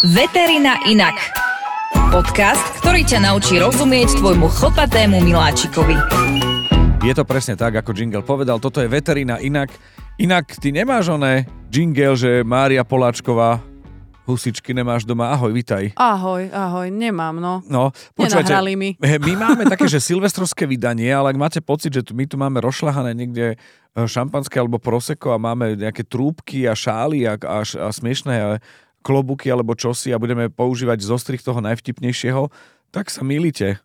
Veterina inak. Podcast, ktorý ťa naučí rozumieť tvojmu chlpatému miláčikovi. Je to presne tak, ako Jingle povedal, toto je veterina inak. Inak ty nemáš oné jingle, že Mária Poláčková husičky nemáš doma. Ahoj, vitaj. Ahoj, ahoj, nemám, no. No, Nenahrali mi. My máme také, že silvestrovské vydanie, ale ak máte pocit, že tu, my tu máme rozšľahané niekde e, šampanské alebo proseko a máme nejaké trúbky a šály a, a, a smiešné e, klobuky alebo čosi a budeme používať zostrich toho najvtipnejšieho, tak sa milíte.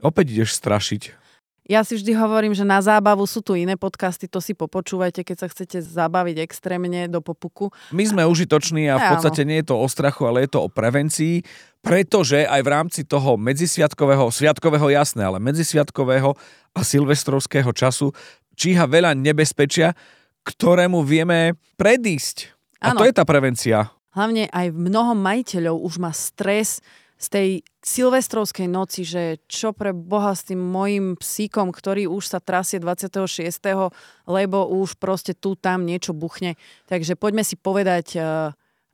Opäť ideš strašiť. Ja si vždy hovorím, že na zábavu sú tu iné podcasty, to si popočúvajte, keď sa chcete zabaviť extrémne do popuku. My sme užitoční a v podstate nie je to o strachu, ale je to o prevencii, pretože aj v rámci toho medzisviatkového, sviatkového jasné, ale medzisviatkového a silvestrovského času číha veľa nebezpečia, ktorému vieme predísť. A ano. to je tá prevencia. Hlavne aj mnoho majiteľov už má stres z tej silvestrovskej noci, že čo pre Boha s tým mojim psíkom, ktorý už sa trasie 26., lebo už proste tu tam niečo buchne. Takže poďme si povedať, uh,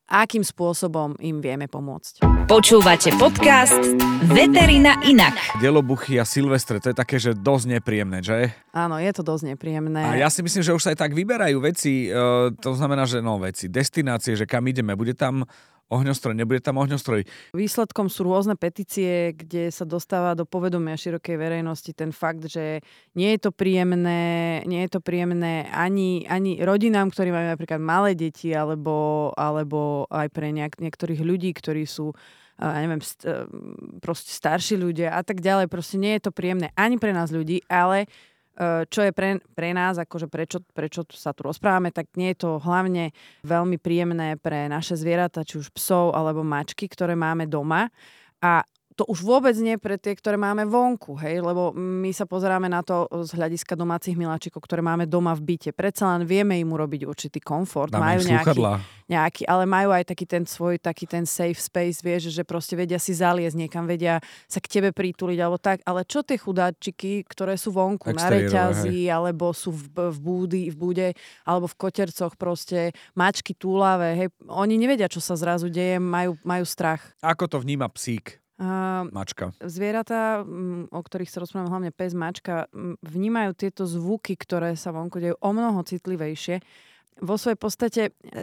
akým spôsobom im vieme pomôcť. Počúvate podcast Veterina inak. Delobuchy a Silvestre, to je také, že dosť nepríjemné, že? Áno, je to dosť nepríjemné. A ja si myslím, že už sa aj tak vyberajú veci, uh, to znamená, že no veci, destinácie, že kam ideme. Bude tam ohňostroj, nebude tam ohňostroj. Výsledkom sú rôzne petície, kde sa dostáva do povedomia širokej verejnosti ten fakt, že nie je to príjemné, nie je to príjemné ani, ani rodinám, ktorí majú napríklad malé deti, alebo, alebo aj pre nejak, niektorých ľudí, ktorí sú ja neviem, st- proste starší ľudia a tak ďalej. Proste nie je to príjemné ani pre nás ľudí, ale E, čo je pre, pre nás, akože prečo, prečo sa tu rozprávame, tak nie je to hlavne veľmi príjemné pre naše zvieratá, či už psov alebo mačky, ktoré máme doma. A to už vôbec nie pre tie, ktoré máme vonku, hej, lebo my sa pozeráme na to z hľadiska domácich miláčikov, ktoré máme doma v byte. Predsa len vieme im urobiť určitý komfort, Dáme majú nejaký, nejaký, ale majú aj taký ten svoj, taký ten safe space, vieš, že proste vedia si zaliesť niekam, vedia sa k tebe prituliť alebo tak, ale čo tie chudáčiky, ktoré sú vonku na reťazi, hej. alebo sú v, v, búdy, v búde, alebo v kotercoch proste, mačky túlavé, hej, oni nevedia, čo sa zrazu deje, majú, majú strach. Ako to vníma psík? Uh, mačka. Zvieratá, o ktorých sa rozprávame, hlavne pes, mačka, vnímajú tieto zvuky, ktoré sa vonku dejú o mnoho citlivejšie. Vo svojej podstate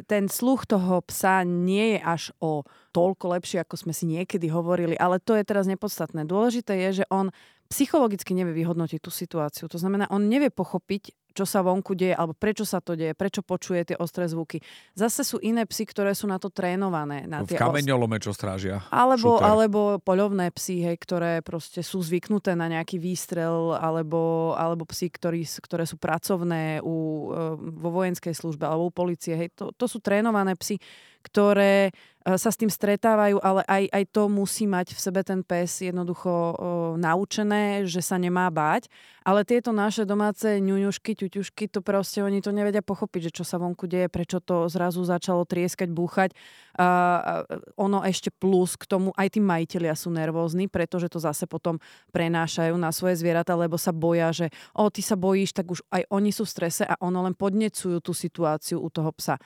ten sluch toho psa nie je až o toľko lepší, ako sme si niekedy hovorili, ale to je teraz nepodstatné. Dôležité je, že on psychologicky nevie vyhodnotiť tú situáciu. To znamená, on nevie pochopiť, čo sa vonku deje, alebo prečo sa to deje, prečo počuje tie ostré zvuky. Zase sú iné psy, ktoré sú na to trénované. Na v tie kameňolome, čo strážia. Alebo, alebo poľovné psy, hej, ktoré proste sú zvyknuté na nejaký výstrel, alebo, alebo psy, ktorí, ktoré sú pracovné u, e, vo vojenskej službe alebo u policie. Hej. To, to sú trénované psy, ktoré E, sa s tým stretávajú, ale aj, aj to musí mať v sebe ten pes jednoducho o, naučené, že sa nemá báť. Ale tieto naše domáce ňuňušky, ťuťušky, to proste oni to nevedia pochopiť, že čo sa vonku deje, prečo to zrazu začalo trieskať, búchať. A ono ešte plus k tomu, aj tí majiteľia sú nervózni, pretože to zase potom prenášajú na svoje zvieratá, lebo sa boja, že o, ty sa bojíš, tak už aj oni sú v strese a ono len podnecujú tú situáciu u toho psa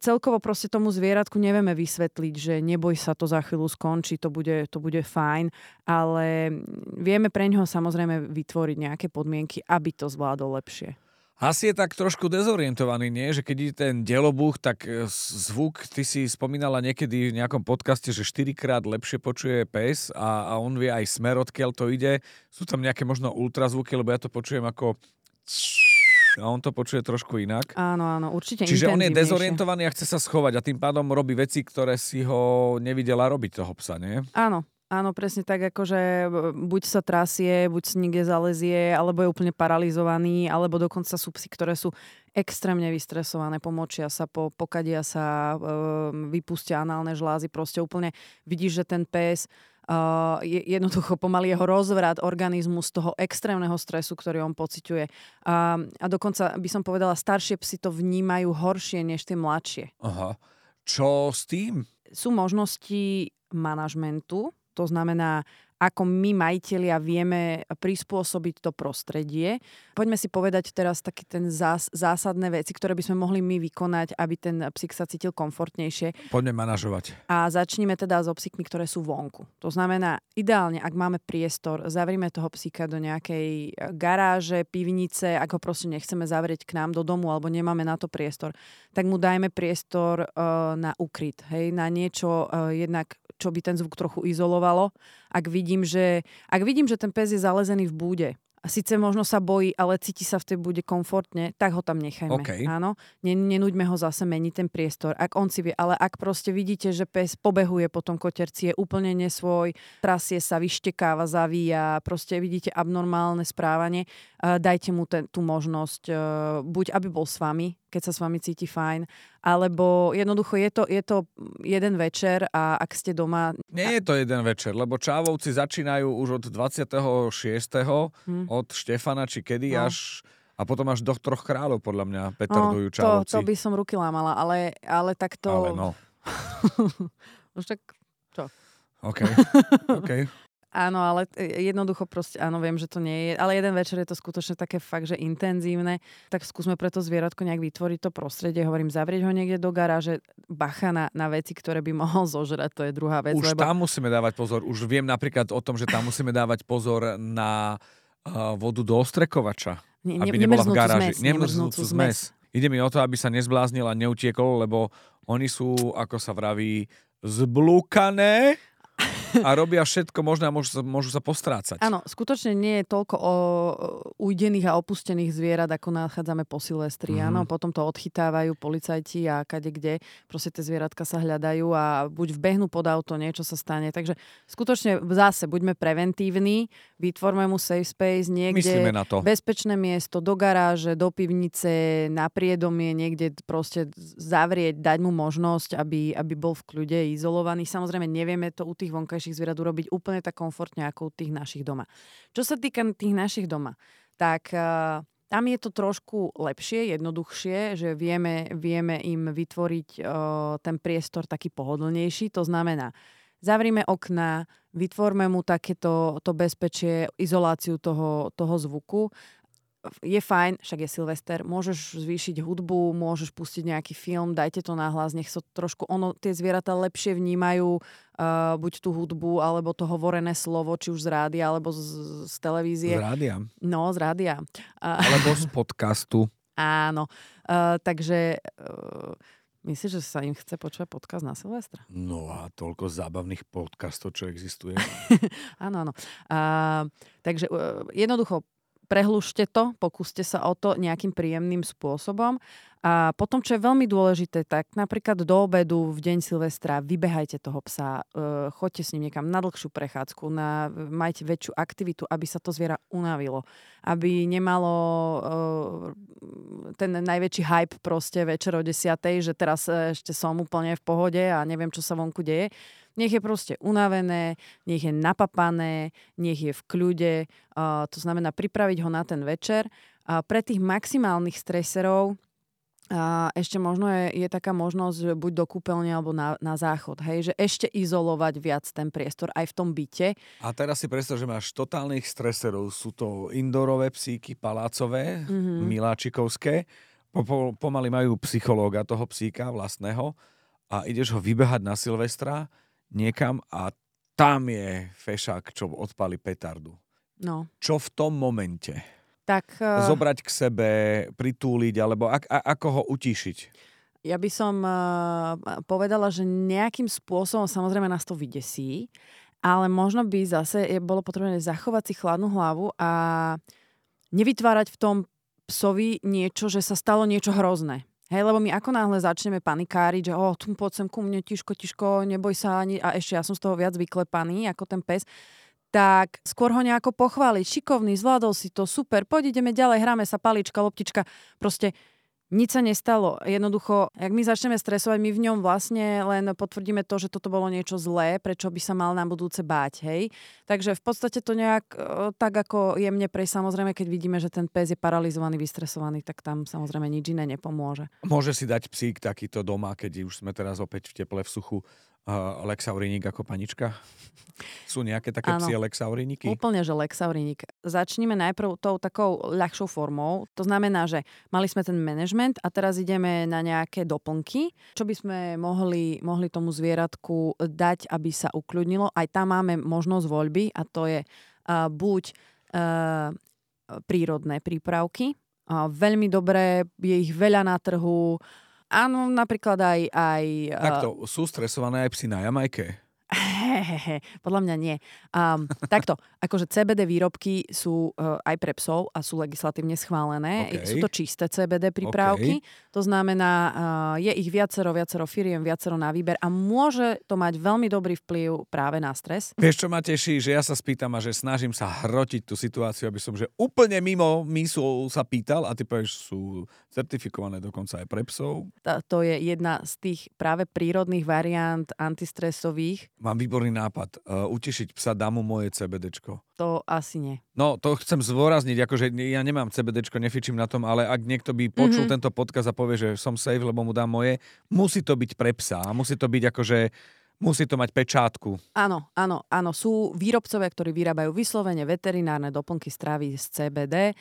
celkovo proste tomu zvieratku nevieme vysvetliť, že neboj sa, to za chvíľu skončí, to bude, to bude fajn, ale vieme pre ňoho samozrejme vytvoriť nejaké podmienky, aby to zvládol lepšie. Asi je tak trošku dezorientovaný, nie? Že keď ide ten delobuch, tak e, zvuk, ty si spomínala niekedy v nejakom podcaste, že 4 krát lepšie počuje pes a, a on vie aj smer, odkiaľ to ide. Sú tam nejaké možno ultrazvuky, lebo ja to počujem ako a on to počuje trošku inak. Áno, áno, určite Čiže on je dezorientovaný a chce sa schovať a tým pádom robí veci, ktoré si ho nevidela robiť toho psa, nie? Áno, Áno, presne tak, akože buď sa trasie, buď si niekde zalezie, alebo je úplne paralizovaný, alebo dokonca sú psy, ktoré sú extrémne vystresované, pomočia sa, po, pokadia sa, e, vypustia análne žlázy, proste úplne vidíš, že ten pes uh, je, jednoducho pomaly jeho rozvrat organizmu z toho extrémneho stresu, ktorý on pociťuje. Uh, a dokonca by som povedala, staršie psy to vnímajú horšie než tie mladšie. Aha. Čo s tým? Sú možnosti manažmentu To znamená, ako my majiteľia vieme prispôsobiť to prostredie. Poďme si povedať teraz taký ten zás, zásadné veci, ktoré by sme mohli my vykonať, aby ten psík sa cítil komfortnejšie. Poďme manažovať. A začníme teda so psíkmi, ktoré sú vonku. To znamená, ideálne, ak máme priestor, zavrime toho psíka do nejakej garáže, pivnice, ako proste nechceme zavrieť k nám do domu alebo nemáme na to priestor, tak mu dajme priestor uh, na ukryt, hej, na niečo uh, jednak čo by ten zvuk trochu izolovalo. Ak vidím, že, ak vidím, že ten pes je zalezený v búde, a síce možno sa bojí, ale cíti sa v tej bude komfortne, tak ho tam nechajme. Okay. Áno, nenúďme ho zase meniť ten priestor. Ak on si vie, ale ak proste vidíte, že pes pobehuje po tom koterci, je úplne nesvoj, trasie sa, vyštekáva, zavíja, proste vidíte abnormálne správanie, dajte mu ten, tú možnosť, uh, buď aby bol s vami, keď sa s vami cíti fajn, alebo jednoducho je to, je to jeden večer a ak ste doma... Nie je to jeden večer, lebo Čávovci začínajú už od 26. Hmm. Od Štefana, či kedy no. až a potom až do troch kráľov, podľa mňa, petardujú no, Čávovci. To, to by som ruky lámala, ale, ale tak to... Ale no. už tak čo? OK, OK. Áno, ale e, jednoducho proste, áno, viem, že to nie je. Ale jeden večer je to skutočne také fakt, že intenzívne. Tak skúsme preto zvieratko nejak vytvoriť to prostredie. Hovorím, zavrieť ho niekde do garáže, bacha na, na veci, ktoré by mohol zožrať, to je druhá vec. Už lebo... tam musíme dávať pozor. Už viem napríklad o tom, že tam musíme dávať pozor na uh, vodu do ostrekovača. Ne, ne, aby nebola v garáži. Zmes, nemrznúcu zmes. Ide mi o to, aby sa nezbláznil a neutiekol, lebo oni sú, ako sa vraví, zblúkané a robia všetko možné a môžu, môžu sa postrácať. Áno, skutočne nie je toľko o ujdených a opustených zvierat, ako nachádzame po Silvestri. Mm-hmm. Áno, potom to odchytávajú policajti a kade kde. Proste tie zvieratka sa hľadajú a buď vbehnú pod auto, niečo sa stane. Takže skutočne zase buďme preventívni, vytvorme mu safe space niekde, na to. bezpečné miesto, do garáže, do pivnice, na priedomie, niekde proste zavrieť, dať mu možnosť, aby, aby bol v kľude izolovaný. Samozrejme, nevieme to u tých vonkajších našich zvierat urobiť úplne tak komfortne ako u tých našich doma. Čo sa týka tých našich doma, tak uh, tam je to trošku lepšie, jednoduchšie, že vieme, vieme im vytvoriť uh, ten priestor taký pohodlnejší. To znamená, zavrime okna, vytvorme mu takéto to bezpečie, izoláciu toho, toho zvuku je fajn, však je Silvester, môžeš zvýšiť hudbu, môžeš pustiť nejaký film, dajte to nahlas, nech sa so trošku, ono, tie zvieratá lepšie vnímajú uh, buď tú hudbu, alebo to hovorené slovo, či už z rádia, alebo z, z televízie. Z rádia. No, z rádia. Uh, alebo z podcastu. Áno, uh, takže... Uh, Myslíš, že sa im chce počúvať podcast na Silvestra? No a toľko zábavných podcastov, čo existuje. áno, áno. Uh, takže jednoducho prehlušte to, pokúste sa o to nejakým príjemným spôsobom. A potom, čo je veľmi dôležité, tak napríklad do obedu v deň Silvestra vybehajte toho psa, e, choďte s ním niekam na dlhšiu prechádzku, na, majte väčšiu aktivitu, aby sa to zviera unavilo. Aby nemalo e, ten najväčší hype proste večer o desiatej, že teraz ešte som úplne v pohode a neviem, čo sa vonku deje nech je proste unavené, nech je napapané, nech je v kľude. Uh, to znamená pripraviť ho na ten večer. Uh, pre tých maximálnych streserov a ešte možno je, je taká možnosť, že buď do kúpeľne alebo na, na záchod, hej, že ešte izolovať viac ten priestor aj v tom byte. A teraz si predstav, že máš totálnych streserov. Sú to indorové psíky, palácové, mm-hmm. miláčikovské. Po, po, pomaly majú psychológa toho psíka vlastného a ideš ho vybehať na Silvestra niekam a tam je fešák, čo odpali petardu. No. Čo v tom momente? Tak, uh... Zobrať k sebe, pritúliť, alebo ak, a, ako ho utíšiť? Ja by som uh, povedala, že nejakým spôsobom, samozrejme nás to vydesí, ale možno by zase je, bolo potrebné zachovať si chladnú hlavu a nevytvárať v tom psovi niečo, že sa stalo niečo hrozné. Hej, lebo my ako náhle začneme panikáriť, že oh, tu poď sem ku mne, tiško, tiško, neboj sa ani, a ešte ja som z toho viac vyklepaný ako ten pes, tak skôr ho nejako pochváliť. Šikovný, zvládol si to, super, poď ideme ďalej, hráme sa, palička, loptička. Proste nič sa nestalo. Jednoducho, ak my začneme stresovať, my v ňom vlastne len potvrdíme to, že toto bolo niečo zlé, prečo by sa mal na budúce báť, hej. Takže v podstate to nejak tak ako jemne pre samozrejme, keď vidíme, že ten pes je paralizovaný, vystresovaný, tak tam samozrejme nič iné nepomôže. Môže si dať psík takýto doma, keď už sme teraz opäť v teple, v suchu, uh, ako panička? Sú nejaké také Áno. psie lexauriniky? Úplne, že lexaurinik. Začníme najprv tou takou ľahšou formou. To znamená, že mali sme ten management a teraz ideme na nejaké doplnky, čo by sme mohli, mohli tomu zvieratku dať, aby sa ukľudnilo. Aj tam máme možnosť voľby a to je uh, buď uh, prírodné prípravky. Uh, veľmi dobré, je ich veľa na trhu. Áno, napríklad aj... aj Takto, sú stresované aj psi na Jamajke? Hehehe, podľa mňa nie. Um, takto, akože CBD výrobky sú uh, aj pre psov a sú legislatívne schválené. OK. Sú to čisté CBD prípravky. To znamená, uh, je ich viacero, viacero firiem, viacero na výber a môže to mať veľmi dobrý vplyv práve na stres. Vieš, čo ma teší? Že ja sa spýtam a že snažím sa hrotiť tú situáciu, aby som že úplne mimo mísu sa pýtal a ty povieš, sú certifikované dokonca aj pre psov. Tá, to je jedna z tých práve prírodných variant antistresových. Mám výborný nápad. Uh, utešiť psa, dám mu moje CBDčko. To asi nie. No, to chcem zdôrazniť, akože ja nemám CBDčko, nefičím na tom, ale ak niekto by počul Mhm. tento podcast a povie, že som safe, lebo mu dám moje, musí to byť pre psa. Musí to byť akože, musí to mať pečátku. Áno, áno, áno. Sú výrobcovia, ktorí vyrábajú vyslovene veterinárne doplnky stravy z CBD,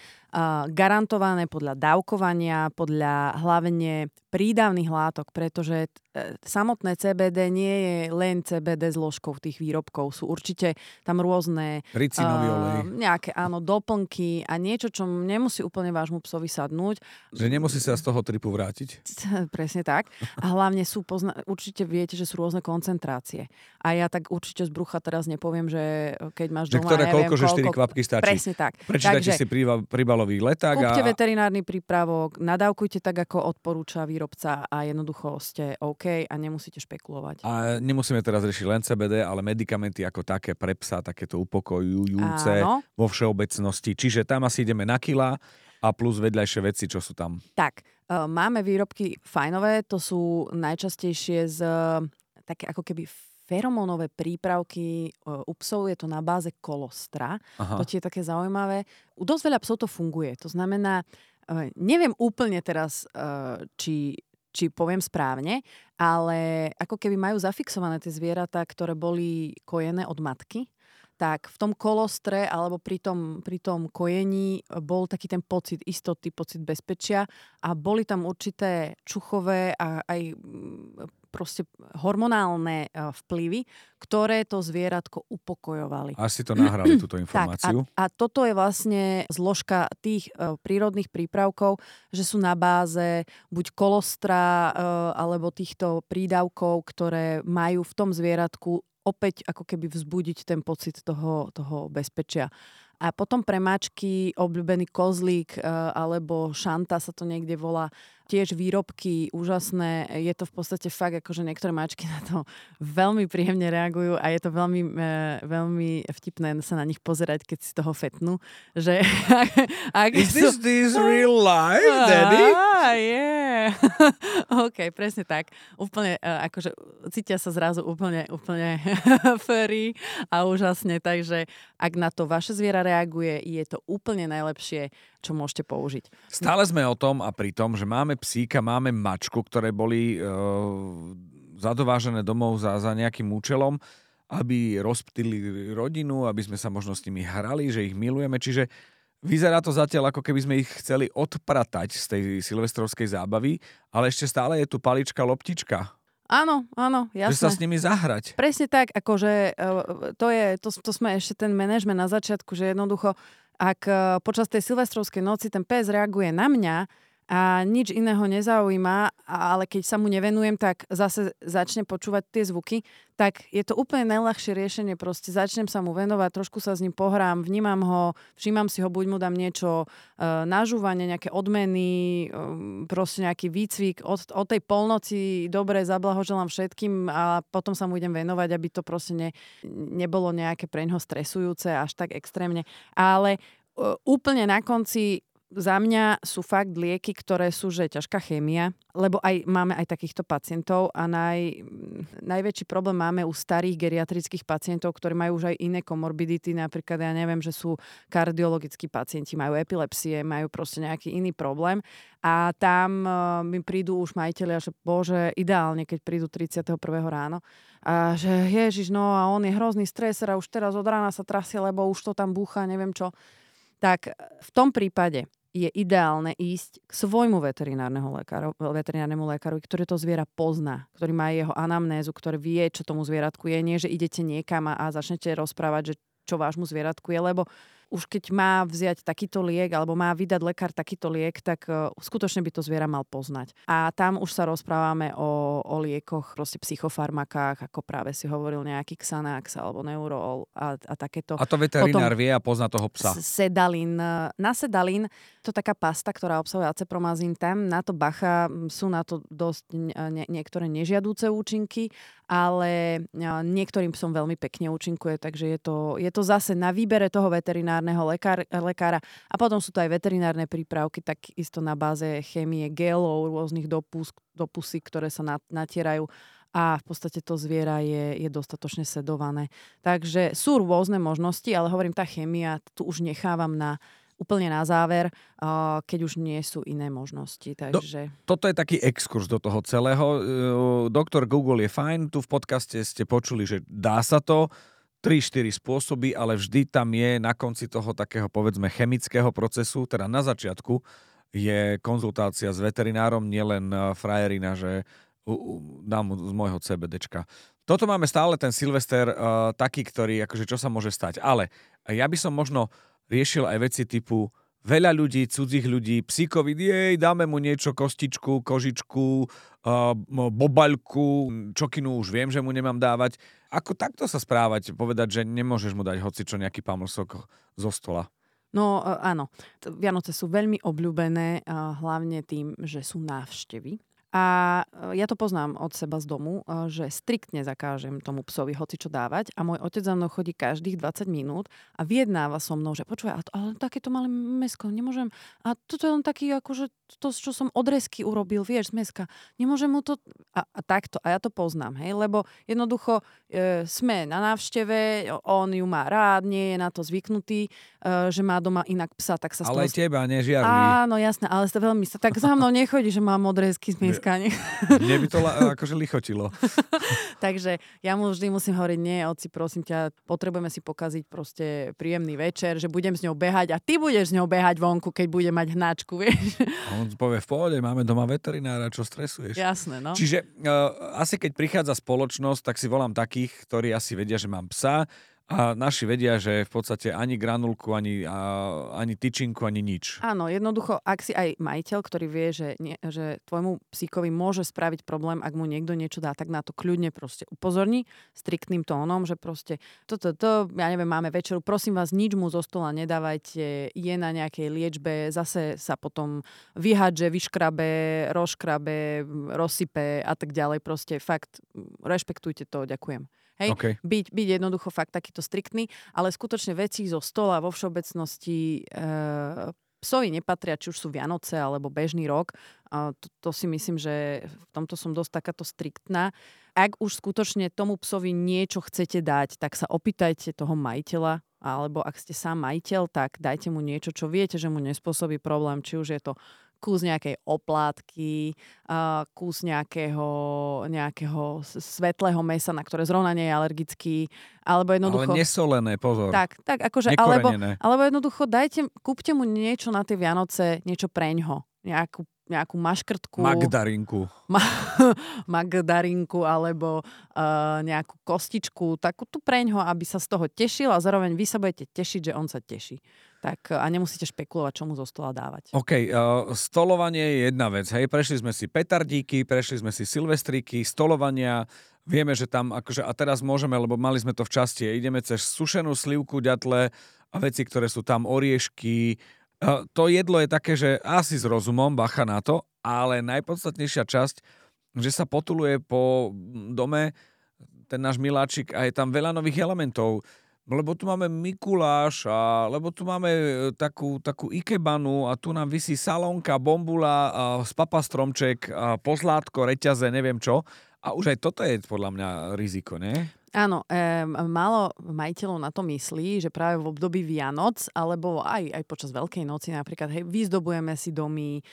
garantované podľa dávkovania, podľa hlavne prídavných látok, pretože e, samotné CBD nie je len CBD zložkou tých výrobkov. Sú určite tam rôzne olej. nejaké áno, doplnky a niečo, čo nemusí úplne vášmu psovi sadnúť. Že nemusí sa z toho tripu vrátiť. Presne tak. A hlavne sú, pozna- určite viete, že sú rôzne koncentrácie. A ja tak určite z brucha teraz nepoviem, že keď máš Že doma, ktoré neviem, koľko, že 4 kvapky stačí. Presne tak. Prečítajte Takže si príba- príbalový leták a, kúpte veterinárny prípravok, nadávkujte tak, ako odporúča výrobca a jednoducho ste OK a nemusíte špekulovať. a nemusíme teraz riešiť len CBD, ale medikamenty ako také pre psa, takéto upokojujúce Áno, vo všeobecnosti. Čiže tam asi ideme na kila a plus vedľajšie veci, čo sú tam. tak. e, Máme výrobky fajnové, to sú najčastejšie z e, také ako keby feromónové prípravky e, u psov, je to na báze kolostra. Aha. To ti je také zaujímavé. U dosť veľa psov to funguje. To znamená, eh, neviem úplne teraz, eh, či, či poviem správne, ale ako keby majú zafixované tie zvieratá, ktoré boli kojené od matky, tak v tom kolostre alebo pri tom, pri tom kojení bol taký ten pocit istoty, pocit bezpečia a boli tam určité čuchové a aj proste hormonálne eh, vplyvy, ktoré to zvieratko upokojovali. Asi to nahrali túto Tak, informáciu. a, a toto je vlastne zložka tých e, prírodných prípravkov, že sú na báze buď kolostra e, alebo týchto prídavkov, ktoré majú v tom zvieratku opäť ako keby vzbudiť ten pocit toho, toho bezpečia. A potom pre mačky obľúbený kozlík e, alebo šanta sa to niekde volá, tiež výrobky úžasné. Je to v podstate fakt, akože niektoré mačky na to veľmi príjemne reagujú a je to veľmi, e, veľmi vtipné sa na nich pozerať, keď si toho fetnú. Že, ak Is this, this real life, daddy? Á, yeah. OK, presne tak. Úplne, e, akože cítia sa zrazu úplne, úplne furry a úžasne, takže ak na to vaše zviera reaguje, je to úplne najlepšie, čo môžete použiť. Stále sme o tom a pri tom, že máme psíka, máme mačku, ktoré boli e, zadovážené domov za, za nejakým účelom, aby rozptýlili rodinu, aby sme sa možno s nimi hrali, že ich milujeme. Čiže vyzerá to zatiaľ, ako keby sme ich chceli odpratať z tej silvestrovskej zábavy, ale ešte stále je tu palička, loptička. Áno, áno, Že sa jasné. s nimi zahrať. Presne tak, akože e, to je, to, to sme ešte ten manažment na začiatku, že jednoducho, ak e, počas tej silvestrovskej noci ten pes reaguje na mňa a nič iného nezaujíma, ale keď sa mu nevenujem, tak zase začne počúvať tie zvuky, tak je to úplne najľahšie riešenie. Proste začnem sa mu venovať, trošku sa s ním pohrám, vnímam ho, všímam si ho, buď mu dám niečo e, nažúvanie, nejaké odmeny, e, proste nejaký výcvik. Od, od tej polnoci dobre zablahoželám všetkým a potom sa mu idem venovať, aby to proste ne, nebolo nejaké pre ňoho stresujúce až tak extrémne. Ale e, úplne na konci za mňa sú fakt lieky, ktoré sú, že ťažká chémia, lebo aj máme aj takýchto pacientov a naj, najväčší problém máme u starých geriatrických pacientov, ktorí majú už aj iné komorbidity, napríklad ja neviem, že sú kardiologickí pacienti, majú epilepsie, majú proste nejaký iný problém a tam uh, mi prídu už majiteľia, že bože, ideálne, keď prídu 31. ráno a že ježiš, no a on je hrozný streser a už teraz od rána sa trasie, lebo už to tam búcha, neviem čo. Tak v tom prípade je ideálne ísť k svojmu veterinárnemu lekáru, veterinárnemu lekárovi, ktorý to zviera pozná, ktorý má jeho anamnézu, ktorý vie, čo tomu zvieratku je. Nie, že idete niekam a začnete rozprávať, že čo vášmu zvieratku je, lebo už keď má vziať takýto liek alebo má vydať lekár takýto liek, tak uh, skutočne by to zviera mal poznať. A tam už sa rozprávame o, o liekoch, proste psychofarmakách, ako práve si hovoril nejaký Xanax alebo Neurool a, a takéto. A to veterinár Potom vie a pozná toho psa. Sedalin. Na sedalin to taká pasta, ktorá obsahuje acepromazín. Tam na to bacha sú na to dosť nie, niektoré nežiadúce účinky, ale niektorým psom veľmi pekne účinkuje, takže je to, je to zase na výbere toho veterinára veterinárneho lekár, lekára. A potom sú to aj veterinárne prípravky, tak isto na báze chémie gelov, rôznych dopus, dopusy, ktoré sa natierajú a v podstate to zviera je, je dostatočne sedované. Takže sú rôzne možnosti, ale hovorím, tá chémia tu už nechávam na úplne na záver, keď už nie sú iné možnosti. Takže... Do, toto je taký exkurs do toho celého. Doktor Google je fajn, tu v podcaste ste počuli, že dá sa to, 3-4 spôsoby, ale vždy tam je na konci toho takého povedzme chemického procesu, teda na začiatku je konzultácia s veterinárom, nielen e, frajerina, že dám z môjho CBDčka. Toto máme stále ten Silvester uh, taký, ktorý, akože čo sa môže stať. Ale ja by som možno riešil aj veci typu veľa ľudí, cudzích ľudí, psíkovi, jej, dáme mu niečo, kostičku, kožičku, uh, bobaľku, čokinu už viem, že mu nemám dávať ako takto sa správať, povedať, že nemôžeš mu dať hoci čo nejaký pamlsok zo stola? No e, áno, Vianoce sú veľmi obľúbené, hlavne tým, že sú návštevy. A e, ja to poznám od seba z domu, e, že striktne zakážem tomu psovi hoci čo dávať a môj otec za mnou chodí každých 20 minút a vyjednáva so mnou, že počúvaj, ale takéto malé mesko, nemôžem, a toto je len taký, akože to, čo som odrezky urobil, vieš, z meska, nemôžem mu to, a, a takto, a ja to poznám, hej, lebo jednoducho e, sme na návšteve, on ju má rád, nie je na to zvyknutý, e, že má doma inak psa, tak sa Ale toho... teba nežiarli. Áno, jasné, ale veľmi sa, tak za mnou nechodí, že mám odrezky z meska Nie? Mne by to akože lichotilo. Takže ja mu vždy musím hovoriť, nie, oci, prosím ťa, potrebujeme si pokaziť proste príjemný večer, že budem s ňou behať a ty budeš s ňou behať vonku, keď bude mať hnačku, vieš. A on povie, v pohode, máme doma veterinára, čo stresuješ. Jasné, no. Čiže uh, asi keď prichádza spoločnosť, tak si volám takých, ktorí asi vedia, že mám psa, a naši vedia, že v podstate ani granulku, ani, a, ani tyčinku, ani nič. Áno, jednoducho, ak si aj majiteľ, ktorý vie, že, nie, že tvojmu psíkovi môže spraviť problém, ak mu niekto niečo dá, tak na to kľudne proste upozorní striktným tónom, že proste toto, to, ja neviem, máme večeru, prosím vás, nič mu zo stola nedávajte, je na nejakej liečbe, zase sa potom vyhadže, vyškrabe, rozškrabe, rozsype a tak ďalej. Proste fakt, rešpektujte to, ďakujem. Hej? Okay. Byť, byť jednoducho fakt takýto striktný, ale skutočne veci zo stola vo všeobecnosti e, psovi nepatria, či už sú Vianoce alebo bežný rok. A to, to si myslím, že v tomto som dosť takáto striktná. Ak už skutočne tomu psovi niečo chcete dať, tak sa opýtajte toho majiteľa, alebo ak ste sám majiteľ, tak dajte mu niečo, čo viete, že mu nespôsobí problém, či už je to kus nejakej oplátky, uh, kus nejakého, nejakého svetlého mesa, na ktoré zrovna nie je alergický, alebo jednoducho... Ale nesolené, pozor. Tak, tak akože, alebo, alebo jednoducho dajte, kúpte mu niečo na tie Vianoce, niečo preňho, nejakú nejakú maškrtku. Magdarinku. Ma, magdarinku alebo uh, nejakú kostičku, takú tu preňho, aby sa z toho tešil a zároveň vy sa budete tešiť, že on sa teší tak a nemusíte špekulovať, čo mu zo stola dávať. OK, uh, stolovanie je jedna vec. Hej, prešli sme si petardíky, prešli sme si silvestriky, stolovania, vieme, že tam akože, a teraz môžeme, lebo mali sme to v časti, ideme cez sušenú slivku, ďatle a veci, ktoré sú tam, oriešky. To jedlo je také, že asi s rozumom, bacha na to, ale najpodstatnejšia časť, že sa potuluje po dome ten náš miláčik a je tam veľa nových elementov lebo tu máme Mikuláša, lebo tu máme e, takú, takú ikebanu a tu nám vysí salónka, bombula, a papastromček, a pozlátko, reťaze, neviem čo. A už aj toto je podľa mňa riziko, nie? Áno, e, málo majiteľov na to myslí, že práve v období Vianoc, alebo aj, aj počas Veľkej noci napríklad, hej, vyzdobujeme si domy, e,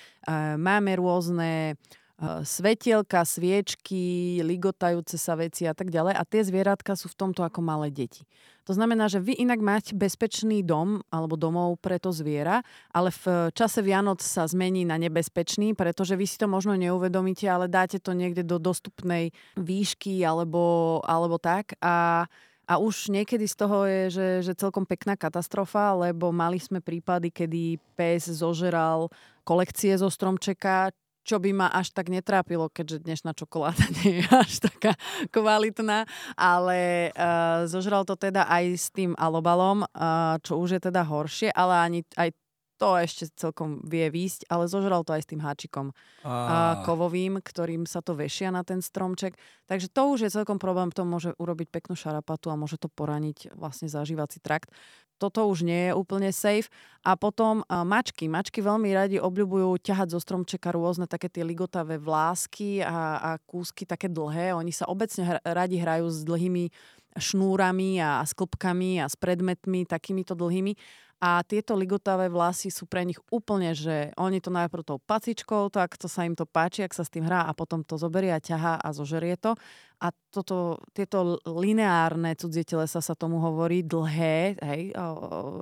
máme rôzne svetielka, sviečky, ligotajúce sa veci a tak ďalej. A tie zvieratka sú v tomto ako malé deti. To znamená, že vy inak máte bezpečný dom alebo domov pre to zviera, ale v čase Vianoc sa zmení na nebezpečný, pretože vy si to možno neuvedomíte, ale dáte to niekde do dostupnej výšky alebo, alebo tak. A a už niekedy z toho je, že, že celkom pekná katastrofa, lebo mali sme prípady, kedy pes zožeral kolekcie zo stromčeka, čo by ma až tak netrápilo, keďže dnešná čokoláda nie je až taká kvalitná, ale uh, zožral to teda aj s tým alobalom, uh, čo už je teda horšie, ale ani aj to ešte celkom vie výjsť, ale zožral to aj s tým háčikom a... kovovým, ktorým sa to vešia na ten stromček. Takže to už je celkom problém, to môže urobiť peknú šarapatu a môže to poraniť vlastne zažívací trakt. Toto už nie je úplne safe. A potom a mačky. Mačky veľmi radi obľubujú ťahať zo stromčeka rôzne také tie ligotavé vlásky a, a kúsky také dlhé. Oni sa obecne radi hrajú s dlhými šnúrami a, a sklpkami a s predmetmi takýmito dlhými a tieto ligotavé vlasy sú pre nich úplne, že oni to najprv tou pacičkou, tak to sa im to páči, ak sa s tým hrá a potom to zoberie a ťahá a zožerie to. A toto, tieto lineárne cudzie telesa sa tomu hovorí, dlhé, hej. O,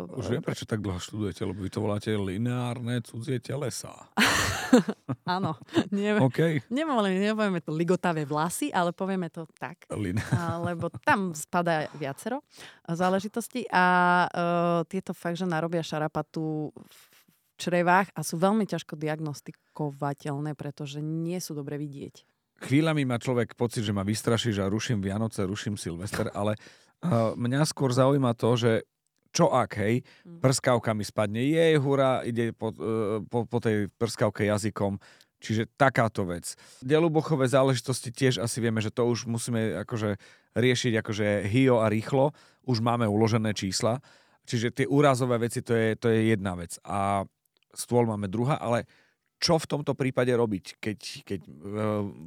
o, Už viem, prečo tak dlho študujete, lebo vy to voláte lineárne cudzie telesa. Áno. Neviem, okay. nepovieme, nepovieme to ligotavé vlasy, ale povieme to tak. Lin. lebo tam spadá viacero záležitostí a uh, tieto fakt, že narobia šarapatu v črevách a sú veľmi ťažko diagnostikovateľné, pretože nie sú dobre vidieť. Chvíľami má človek pocit, že ma vystrašíš a ruším Vianoce, ruším Silvester, ale uh, mňa skôr zaujíma to, že čo ak, hej, mm. prskavka mi spadne, jej hura, ide po, uh, po, po tej prskavke jazykom, čiže takáto vec. Delubochové záležitosti tiež asi vieme, že to už musíme akože riešiť akože hio a rýchlo, už máme uložené čísla, čiže tie úrazové veci to je, to je jedna vec a stôl máme druhá, ale čo v tomto prípade robiť, keď, keď uh,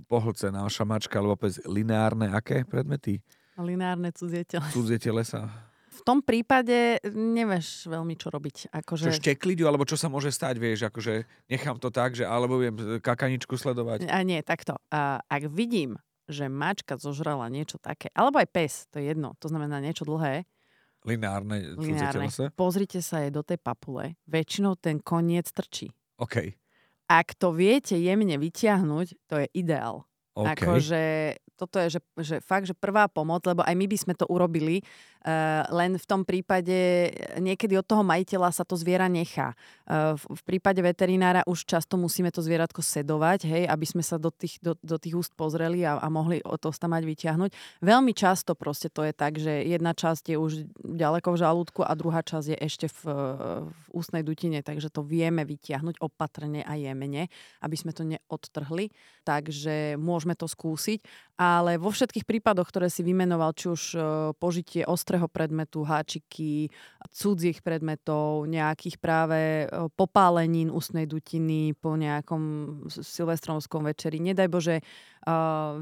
pohlce naša mačka, alebo povedz, lineárne aké predmety? Lineárne cudzie telesa. Cudzie telesa. V tom prípade nevieš veľmi, čo robiť. Akože... Čo štekliť alebo čo sa môže stať, vieš, akože nechám to tak, že alebo viem kakaničku sledovať. A nie, takto. A, ak vidím, že mačka zožrala niečo také, alebo aj pes, to je jedno, to znamená niečo dlhé, Lineárne, Lineárne. Pozrite sa aj do tej papule. Väčšinou ten koniec trčí. OK. Ak to viete jemne vyťahnuť, to je ideál. Okay. Akože toto je, že, že fakt, že prvá pomoc, lebo aj my by sme to urobili, len v tom prípade niekedy od toho majiteľa sa to zviera nechá. Uh, v, prípade veterinára už často musíme to zvieratko sedovať, hej, aby sme sa do tých, do, do tých úst pozreli a, a mohli to tam mať vyťahnuť. Veľmi často proste to je tak, že jedna časť je už ďaleko v žalúdku a druhá časť je ešte v, v ústnej dutine, takže to vieme vyťahnuť opatrne a jemene, aby sme to neodtrhli. Takže môžeme to skúsiť. Ale vo všetkých prípadoch, ktoré si vymenoval, či už požitie ostrého predmetu, háčiky, cudzích predmetov, nejakých práve e, popálenín ústnej dutiny po nejakom silvestronskom večeri, nedaj Bože, e,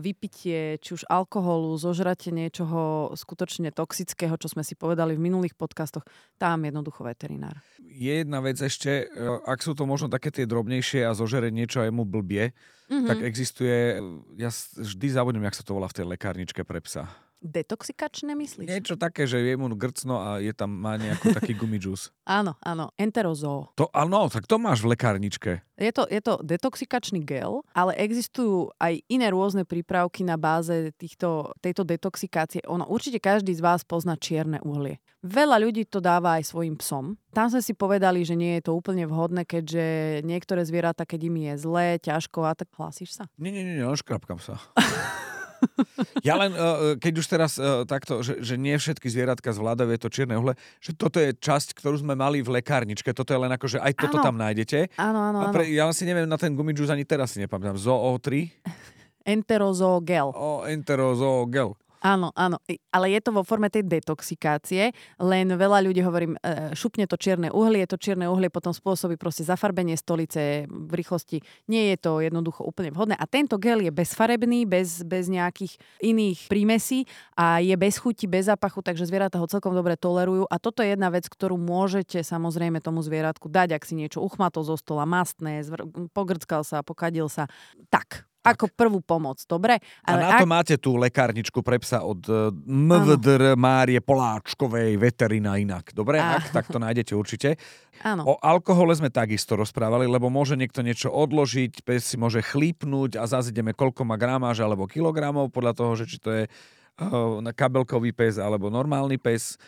vypitie či už alkoholu, zožrate niečoho skutočne toxického, čo sme si povedali v minulých podcastoch, tam jednoducho veterinár. Je jedna vec ešte, ak sú to možno také tie drobnejšie a zožere niečo aj mu blbie, mm-hmm. tak existuje, ja vždy zabudnem, jak sa to volá v tej lekárničke pre psa. Detoxikačné myslíš? Niečo také, že je mu grcno a je tam, má nejaký taký gumidžus. áno, áno, enterozoo. To, áno, tak to máš v lekárničke. Je to, je to detoxikačný gel, ale existujú aj iné rôzne prípravky na báze týchto, tejto detoxikácie. Ono, určite každý z vás pozná čierne uhlie. Veľa ľudí to dáva aj svojim psom. Tam sme si povedali, že nie je to úplne vhodné, keďže niektoré zvieratá, keď im je zlé, ťažko a tak hlásíš sa? Nie, nie, nie, škrapkám sa. ja len, uh, keď už teraz uh, takto, že, že nie všetky zvieratka zvládajú to čierne uhle, že toto je časť, ktorú sme mali v lekárničke, toto je len ako, že aj toto ano. tam nájdete. Áno, áno, áno. Ja si neviem, na ten gumidžus ani teraz si nepamätám. Zoo 3? Enterozoogel. O, enterozoogel. Áno, áno, ale je to vo forme tej detoxikácie, len veľa ľudí hovorím, e, šupne to čierne uhlie, to čierne uhlie potom spôsobí proste zafarbenie stolice v rýchlosti. Nie je to jednoducho úplne vhodné. A tento gel je bezfarebný, bez, bez nejakých iných prímesí a je bez chuti, bez zápachu, takže zvieratá ho celkom dobre tolerujú. A toto je jedna vec, ktorú môžete samozrejme tomu zvieratku dať, ak si niečo uchmatol zo stola, mastné, zvr- pogrckal sa, pokadil sa. Tak, ako prvú pomoc, dobre? Ale a na to ak... máte tú lekárničku pre psa od e, MVDR Márie Poláčkovej, veterina inak. Dobre? A... Ak, tak to nájdete určite. Áno. O alkohole sme takisto rozprávali, lebo môže niekto niečo odložiť, pes si môže chlípnuť a zase ideme koľko má gramáž alebo kilogramov, podľa toho, že či to je uh, kabelkový pes alebo normálny pes.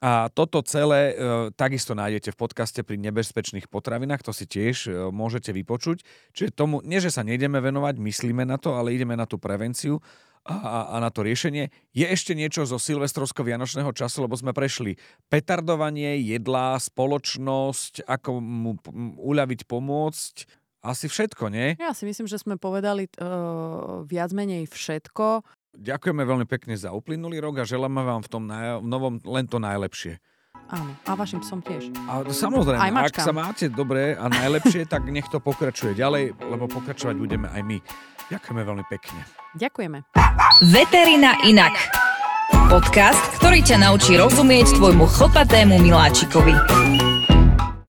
A toto celé e, takisto nájdete v podcaste pri nebezpečných potravinách, to si tiež e, môžete vypočuť. Čiže tomu, nie že sa nejdeme venovať, myslíme na to, ale ideme na tú prevenciu a, a, a na to riešenie. Je ešte niečo zo silvestrovsko-vianočného času, lebo sme prešli petardovanie, jedlá, spoločnosť, ako mu uľaviť, pomôcť. Asi všetko, nie? Ja si myslím, že sme povedali uh, viac menej všetko. Ďakujeme veľmi pekne za uplynulý rok a želáme vám v tom naj- novom len to najlepšie. Áno, a vašim psom tiež. A samozrejme, aj ak sa máte dobre a najlepšie, tak nech to pokračuje ďalej, lebo pokračovať budeme aj my. Ďakujeme veľmi pekne. Ďakujeme. Veterina inak. Podcast, ktorý ťa naučí rozumieť tvojmu chlpatému miláčikovi.